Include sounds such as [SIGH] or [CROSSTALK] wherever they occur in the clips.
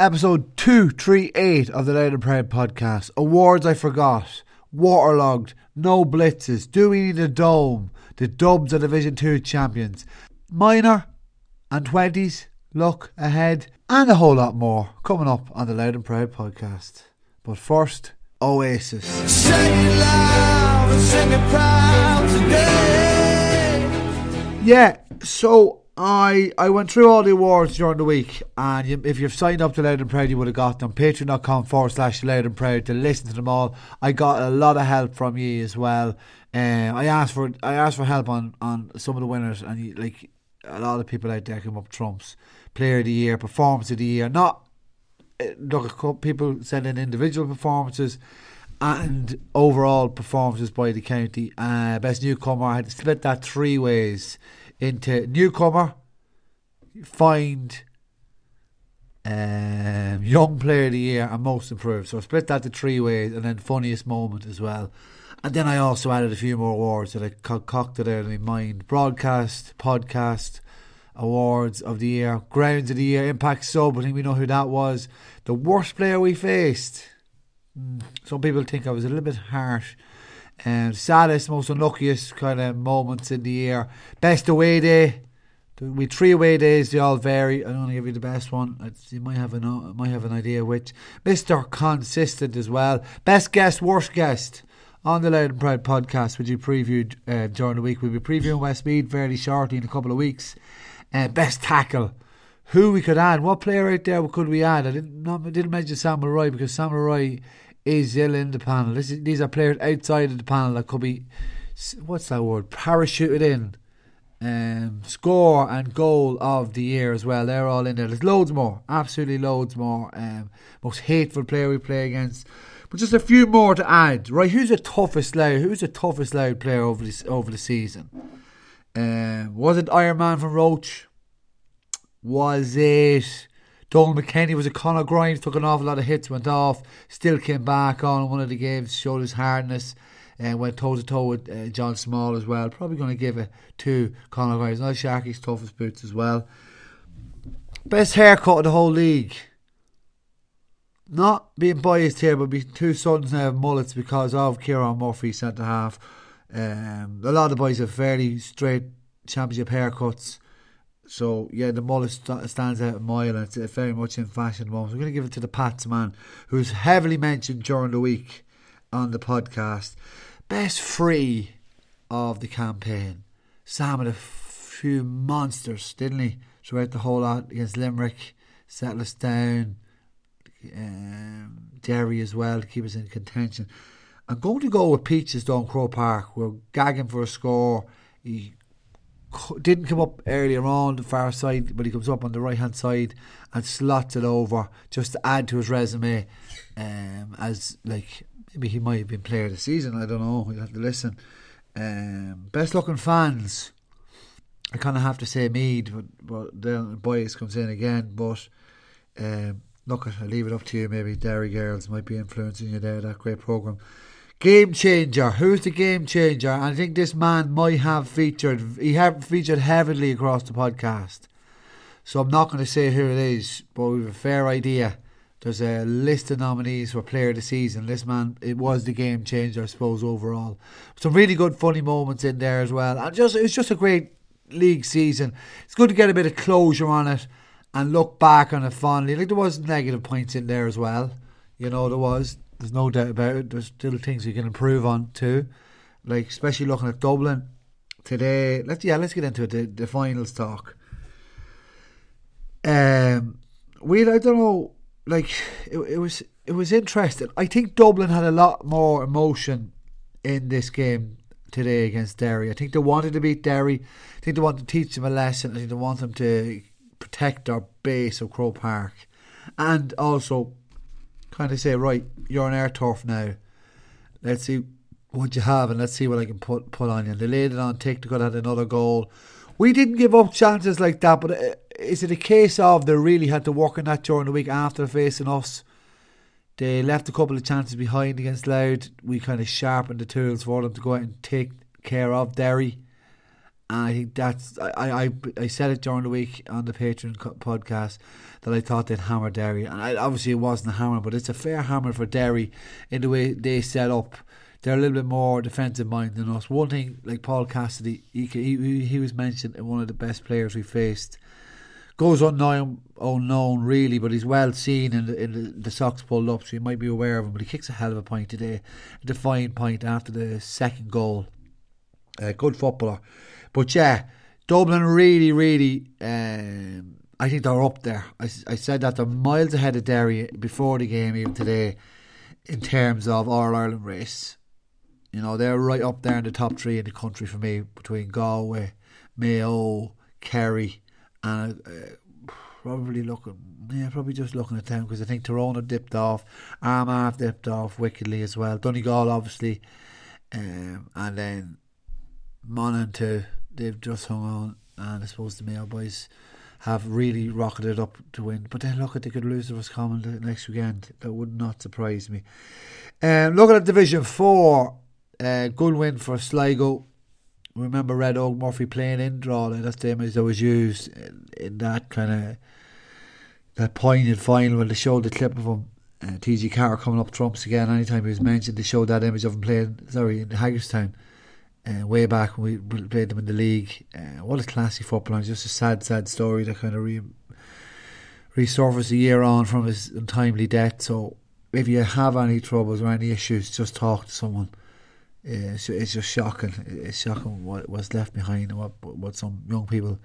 Episode 238 of the Loud and Proud podcast. Awards I forgot. Waterlogged. No blitzes. Do we need a dome? The Dubs are Division 2 champions. Minor and 20s. Look ahead. And a whole lot more coming up on the Loud and Proud podcast. But first, Oasis. Yeah, so I I went through all the awards during the week, and you, if you've signed up to Loud and Proud, you would have got them. Patreon.com forward slash Loud and Proud to listen to them all. I got a lot of help from you as well. Uh, I asked for I asked for help on, on some of the winners, and you, like a lot of people out there came up trumps. Player of the year, performance of the year. Not uh, look, people send in individual performances and overall performances by the county. Uh, best newcomer, I had to split that three ways into newcomer, find, um, young player of the year, and most improved. So I split that to three ways, and then funniest moment as well. And then I also added a few more awards that I concocted out of my mind: broadcast, podcast. Awards of the year, grounds of the year, impact sub. I think we know who that was. The worst player we faced. Mm, some people think I was a little bit harsh. Um, saddest, most unluckiest kind of moments in the year. Best away day. We three away days. They all vary. I want to give you the best one. It's, you might have an might have an idea which. Mister Consistent as well. Best guest, worst guest on the Loud and Proud podcast, which you previewed uh, during the week. We'll be previewing Westmeath fairly shortly in a couple of weeks. Uh, best tackle. Who we could add? What player out there could we add? I didn't not, didn't mention Sam Mulroy because Sam Mulroy is still in the panel. Is, these are players outside of the panel that could be what's that word? Parachuted in. Um, score and goal of the year as well. They're all in there. There's loads more, absolutely loads more. Um, most hateful player we play against, but just a few more to add. Right, who's the toughest Louth? Who's the toughest Louth player over over the season? Um, was it Iron Man from Roche? Was it Donal McKenny? Was a Conor Grimes? Took an awful lot of hits, went off, still came back on one of the games, showed his hardness, and went toe to toe with uh, John Small as well. Probably going to give it to Conor Grimes. Not Sharky's toughest boots as well. Best haircut of the whole league. Not being biased here, but be two sons now have mullets because of Kieran Murphy, centre half. Um, a lot of boys have fairly straight championship haircuts. So, yeah, the mullet st- stands out a mile and it's very much in fashion at the moment. Going to give it to the Pats man, who's heavily mentioned during the week on the podcast. Best free of the campaign. Sam had a few monsters, didn't he? Throughout the whole lot against Limerick, settle us down, um, Derry as well to keep us in contention. I'm going to go with Peaches down Croke Park. We're gagging for a score. He didn't come up earlier on the far side, but he comes up on the right hand side and slots it over just to add to his resume. Um, as like maybe he might have been player of the season. I don't know. We'll have to listen. Um, best looking fans. I kind of have to say Meath, but, but then Boys comes in again. But um, look, I'll leave it up to you. Maybe Derry Girls might be influencing you there. That great program. Game changer. Who's the game changer? I think this man might have featured. He have featured heavily across the podcast. So I'm not going to say who it is, but we've a fair idea. There's a list of nominees for Player of the Season. This man, it was the game changer, I suppose, overall. Some really good, funny moments in there as well. And just it's just a great league season. It's good to get a bit of closure on it and look back on it fondly. Like there was negative points in there as well. You know, there was. There's no doubt about it. There's still things we can improve on too, like especially looking at Dublin today. Let's yeah, let's get into it. The, the finals talk. Um, we I don't know. Like it, it was it was interesting. I think Dublin had a lot more emotion in this game today against Derry. I think they wanted to beat Derry. I think they wanted to teach them a lesson. I think they want them to protect our base of Croke Park, and also kind of say, right, you're on our turf now. Let's see what you have, and let's see what I can put put on you. They laid it on to had another goal. We didn't give up chances like that, but uh, is it a case of they really had to work on that during the week after facing us? They left a couple of chances behind against Louth. We kind of sharpened the tools for them to go out and take care of Derry. And I think that's I, I I said it during the week on the Patreon podcast that I thought they'd hammer Derry, and I, obviously it wasn't a hammer, but it's a fair hammer for Derry in the way they set up. They're a little bit more defensive minded than us. One thing, like Paul Cassidy, he, he he was mentioned as one of the best players we faced. Goes unknown, unknown really, but he's well seen in the, in the, the socks pulled up, so you might be aware of him. But he kicks a hell of a point today, a defiant point after the second goal. Uh, good footballer. But yeah, Dublin really, really, um, I think they're up there. I, I said that they're miles ahead of Derry before the game, even today, in terms of All Ireland race. You know, they're right up there in the top three in the country for me, between Galway, Mayo, Kerry, and uh, probably looking, yeah, probably just looking at them because I think Tyrone dipped off, Armagh dipped off wickedly as well. Donegal, obviously, um, and then Monaghan too they've just hung on, and I suppose the Mayo boys have really rocketed up to win. But then look at they could lose to Roscommon next weekend. That would not surprise me. Um, looking at Division Four, uh, good win for Sligo. Remember Red Oak Murphy playing in draw. That's the image that was used in, in that kind of that poignant final when they showed the clip of him. Uh, TG Carter coming up trumps again. Anytime he was mentioned, they showed that image of him playing. Sorry, in Haggardstown uh, way back when we played them in the league. Uh, what a classy footballer! Just a sad, sad story that kind of re- resurfaced a year on from his untimely death. So if you have any troubles or any issues, just talk to someone. Uh, it's, it's just shocking. It's shocking what was left behind and what what some young people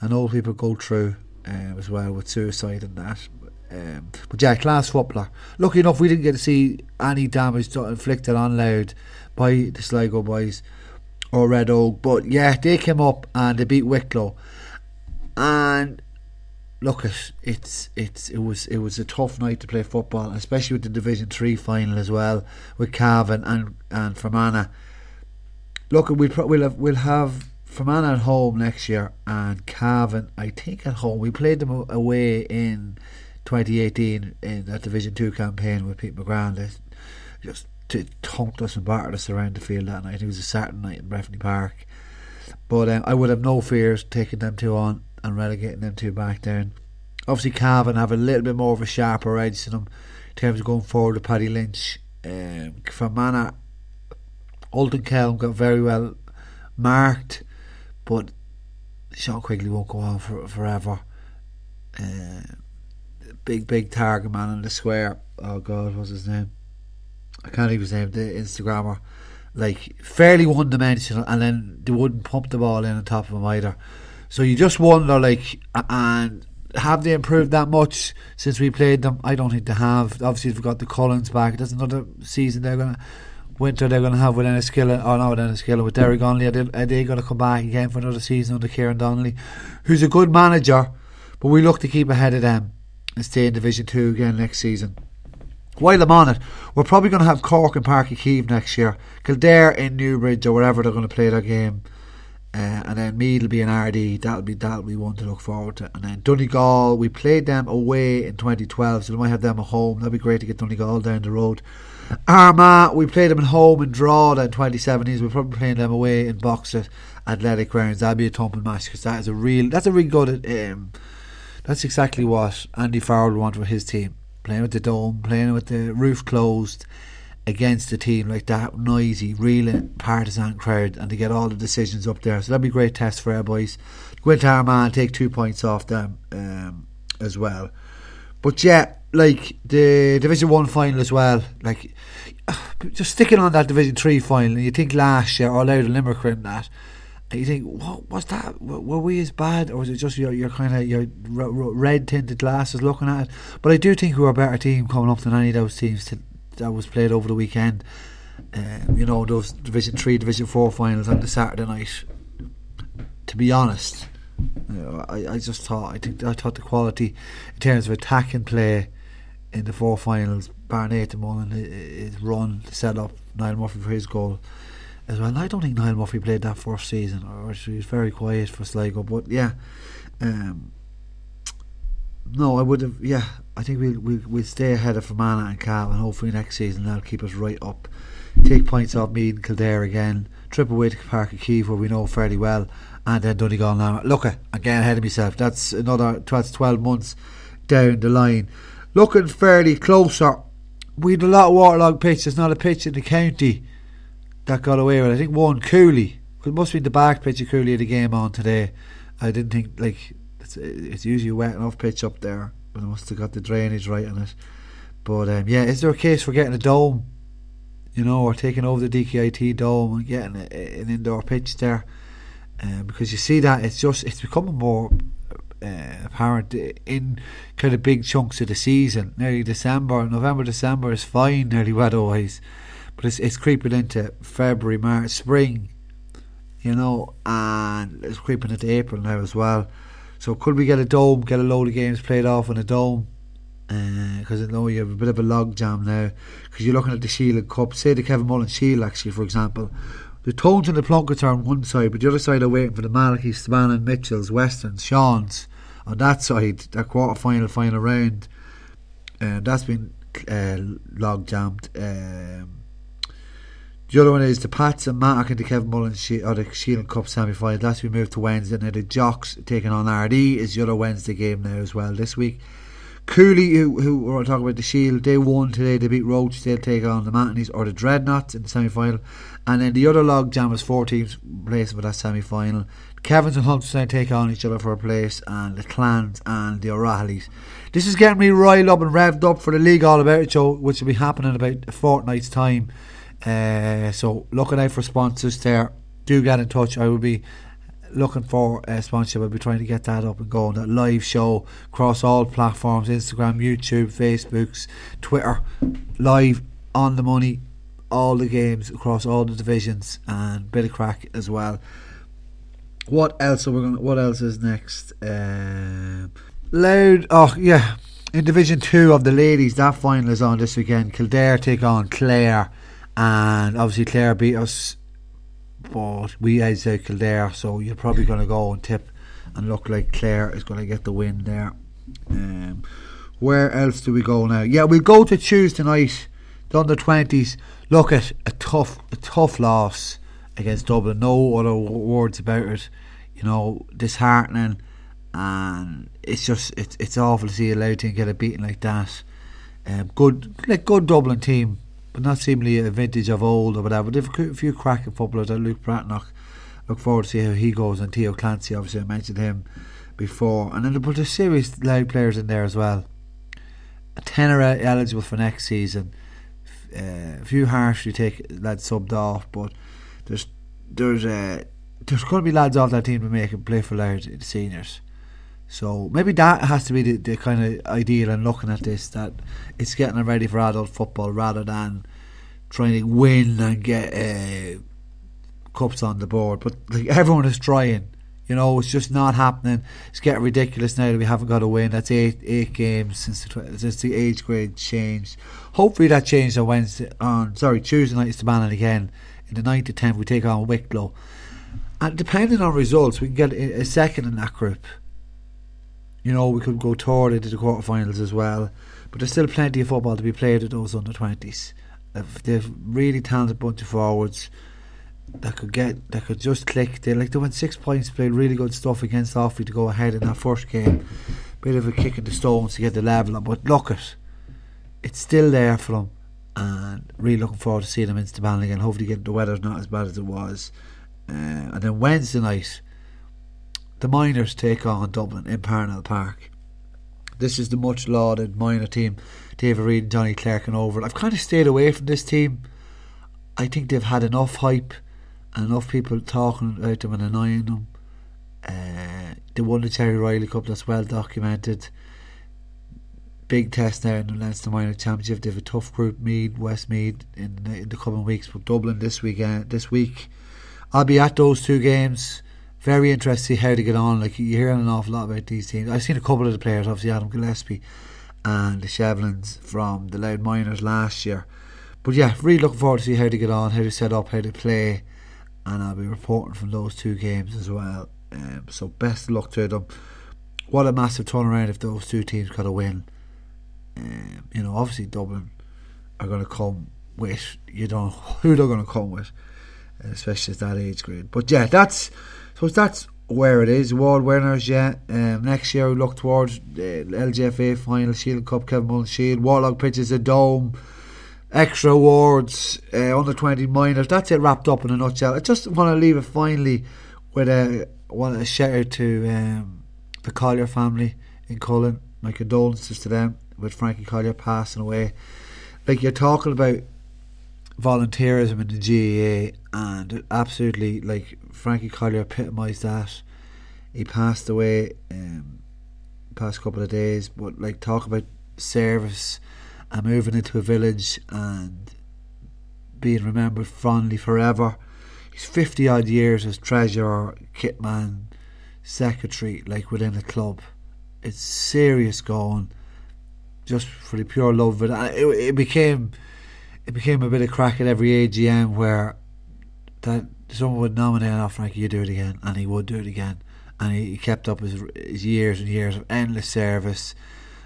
and old people go through uh, as well with suicide and that. Um, but yeah, class footballer. Lucky enough, we didn't get to see any damage inflicted on Louth by the Sligo boys or Red Oak. But yeah, they came up and they beat Wicklow. And look at it's it's it was it was a tough night to play football, especially with the Division Three final as well with Cavan and and Fermanagh. Look, we'll we'll have we'll have Fermanagh at home next year and Cavan I think at home. We played them away in 2018 in that Division Two campaign with Pete McGrath. Just t- thumped us and battered us around the field that night. It was a Saturday night in Breffni Park. But um, I would have no fears taking them two on and relegating them two back down. Obviously, Cavan have a little bit more of a sharper edge to them in terms of going forward with Paddy Lynch. Um, Fermanagh, Ultan Kelm got very well marked, but Sean Quigley won't go on for, forever. Uh, big, big target man in the square. Oh God, what's his name? I can't even say the Instagrammer, like fairly one dimensional, and then they wouldn't pump the ball in on top of him either. So you just wonder, like, and have they improved that much since we played them? I don't think they have. Obviously, we've got the Collins back. There's another season they're gonna winter they're going to have with Enniskillen, or not with Enniskillen, with Derrygonnelly. Are they, are they to come back again for another season under Kieran Donnelly, who's a good manager, but we look to keep ahead of them and stay in Division 2 again next season. While I'm on it, we're probably going to have Cork and Uí Chaoimh next year. Kildare in Newbridge or wherever they're going to play their game. Uh, and then Meath'll be an Ardee. That'll be that'll be one to look forward to. And then Donegal, we played them away in 2012, so we might have them at home. That'd be great to get Donegal down the road. Armagh, we played them at home in Drogheda in 2017. So we're probably playing them away in BOX-IT Athletic Grounds. That'd be a thumping match because that is a real. That's a really good. Um, that's exactly what Andy Farrell would want for his team playing with the dome, playing with the roof closed against a team like that, noisy, real partisan crowd, and to get all the decisions up there. So that'd be a great test for our boys. Go into Armagh take two points off them um, as well. But yeah, like the Division One final as well. Like [SIGHS] just sticking on that Division Three final, you think last year all out of Limerick in that you think, what was that? Were we as bad, or was it just your your kind of your red tinted glasses looking at it? But I do think we were a better team coming up than any of those teams to, that was played over the weekend. Um, you know those Division Three, Division Four finals on the Saturday night. To be honest, you know, I I just thought I think I thought the quality in terms of attacking play in the four finals, bar Nathan Mullen, his run set up Niall Murphy for his goal as well. I don't think Niall Murphy played that first season, or he was very quiet for Sligo. But yeah, um, no, I would have. Yeah, I think we'll we'll, we'll stay ahead of Fermanagh and Cal, and hopefully next season they'll keep us right up. Take points off Meath and Kildare again. trip away to Páirc Uí Chaoimh where we know fairly well, and then Donegal now. Look, again ahead of myself. That's another that's 12 months down the line. Looking fairly closer. We had a lot of waterlogged pitch. There's not a pitch in the county that got away with. I think one Cooley. It must be the back pitch of Cooley the game on today. I didn't think like it's, it's usually wet enough pitch up there, but I must have got the drainage right on it. But um, yeah, is there a case for getting a dome? You know, or taking over the DKIT dome and getting a, an indoor pitch there? Um, because you see that it's just it's becoming more uh, apparent in kind of big chunks of the season. Nearly December, November, December is fine, nearly weather-wise, but it's it's creeping into February, March, spring, you know, and it's creeping into April now as well. So could we get a dome, get a load of games played off in a dome? Because uh, I know you have a bit of a log jam now. Because you're looking at the Shield Cup, say the Kevin Mullen Shield, actually, for example. The Tones and the Plunkets are on one side, but the other side are waiting for the Malachy, and Mitchells, Westerns, Sean's on that side, that quarter final, final round. Uh, that's been uh, log jammed. Um, the other one is the Pats and Mark and the Kevin Mullen she- or the Shield Cup semi final. that we moved to Wednesday. Now the Jocks taking on RD is the other Wednesday game now as well this week. Cooley, who, who we're talking about the Shield, they won today. They beat Roche. They'll take on the Mantleys or the Dreadnots in the semi final. And then the other log jam is four teams placing for that semi final. Kevins and Hunterstown take on each other for a place, and the Clans and the O'Reillys. This is getting me riled up and revved up for the League All About It show, which will be happening in about a fortnight's time. Uh, so looking out for sponsors there. Do get in touch. I will be looking for a sponsorship. I'll be trying to get that up and going. That live show across all platforms: Instagram, YouTube, Facebooks, Twitter, live on the money, all the games across all the divisions, and bit of crack as well. What else are we going? What else is next? Uh, Louth. Oh yeah, in Division Two of the ladies, that final is on this weekend. Kildare take on Clare and obviously Clare beat us, but we had said Kildare, so you're probably going to go and tip and look like Clare is going to get the win there. Um, where else do we go now? Yeah, we'll go to Tuesday night, the under twenties. Look at a tough, a tough loss against Dublin. No other words about it. You know, disheartening, and it's just it's it's awful to see a team get a beating like that. Um, good, like good Dublin team but not seemingly a vintage of old or whatever. They've a few cracking footballers. Like Luke Breathnach. Look forward to see how he goes. And Theo Clancy, obviously, I mentioned him before. And then they but there's serious Louth players in there as well. A tenor eligible for next season. Uh, a few harshly take lads subbed off, but there's there's uh, there's going to be lads off that team to make him play for the seniors. So maybe that has to be the, the kind of ideal and looking at this that it's getting ready for adult football rather than trying to win and get uh, cups on the board. But like everyone is trying. You know, it's just not happening. It's getting ridiculous now that we haven't got a win. That's eight eight games since the since the age grade changed. Hopefully that changed on Wednesday. On sorry Tuesday night is the banning again. In the ninth to tenth we take on Wicklow, and depending on results we can get a second in that group. You know, we could go toward into the quarterfinals as well. But there's still plenty of football to be played at those under 20s. They've really talented bunch of forwards that could get that could just click. They like they went six points, played really good stuff against Offaly to go ahead in that first game. Bit of a kick in the stones to get the level up, but look it, it's still there for them, and really looking forward to seeing them in Staban again. Hopefully, get the weather's not as bad as it was. Uh, and then Wednesday night, the Minors take on Dublin in Parnell Park. This is the much lauded minor team. David Reid and Johnny Clark and over. I've kind of stayed away from this team. I think they've had enough hype and enough people talking about them and annoying them. Uh, they won the Terry Riley Cup, that's well documented. Big test now in the Leinster Minor Championship. They have a tough group, Meath, Westmeath, in the, in the coming weeks, but Dublin this weekend, this week. I'll be at those two games very interested to see how to get on. Like you hear an awful lot about these teams. I've seen a couple of the players, obviously Adam Gillespie and the Shevlins from the Louth Minors last year. But yeah, really looking forward to see how to get on, how to set up, how to play, and I'll be reporting from those two games as well. Um, so best luck to them. What a massive turnaround if those two teams got a win. Um, you know, obviously Dublin are going to come with you don't know [LAUGHS] who they're going to come with. especially at that age grade. But yeah, that's suppose that's where it is. World winners, yeah. Um, next year we look towards the LGFA final, Shield Cup, Kevin Mullen Shield, Warlock pitches a dome, extra awards, uh, under twenty minors. That's it wrapped up in a nutshell. I just want to leave it finally with a want a shout out to um, the Collier family in Collon. My condolences to them with Frankie Collier passing away. Like you're talking about volunteerism in the GAA, and absolutely like Frankie Collier epitomised that. He passed away um, past couple of days, but like talk about service and moving into a village and being remembered fondly forever. He's fifty odd years as treasurer, kitman, secretary, like within a club. It's serious going, just for the pure love of it. It, it became it became a bit of crack at every AGM where that someone would nominate off Frankie, you do it again, and he would do it again, and he, kept up his, his years and years of endless service,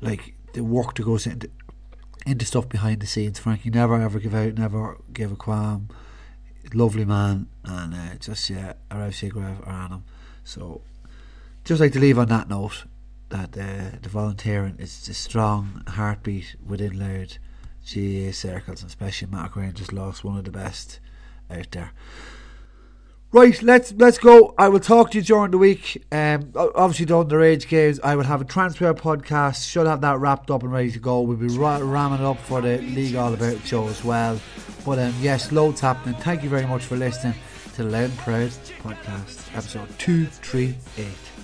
like the work that goes into into stuff behind the scenes. Frankie never ever give out, never give a qualm. Lovely man, and uh, just yeah, a raibh sig around him. So, just like to leave on that note that uh, the volunteering is a strong heartbeat within Louth GAA circles, and especially Green just lost one of the best out there. Right, let's let's go. I will talk to you during the week. Um, obviously, the underage games. I will have a transfer podcast. Should have that wrapped up and ready to go. We'll be ra- ramming it up for the League All About show as well. But um, yes, loads happening. Thank you very much for listening to the Loud Proud podcast, episode two three eight.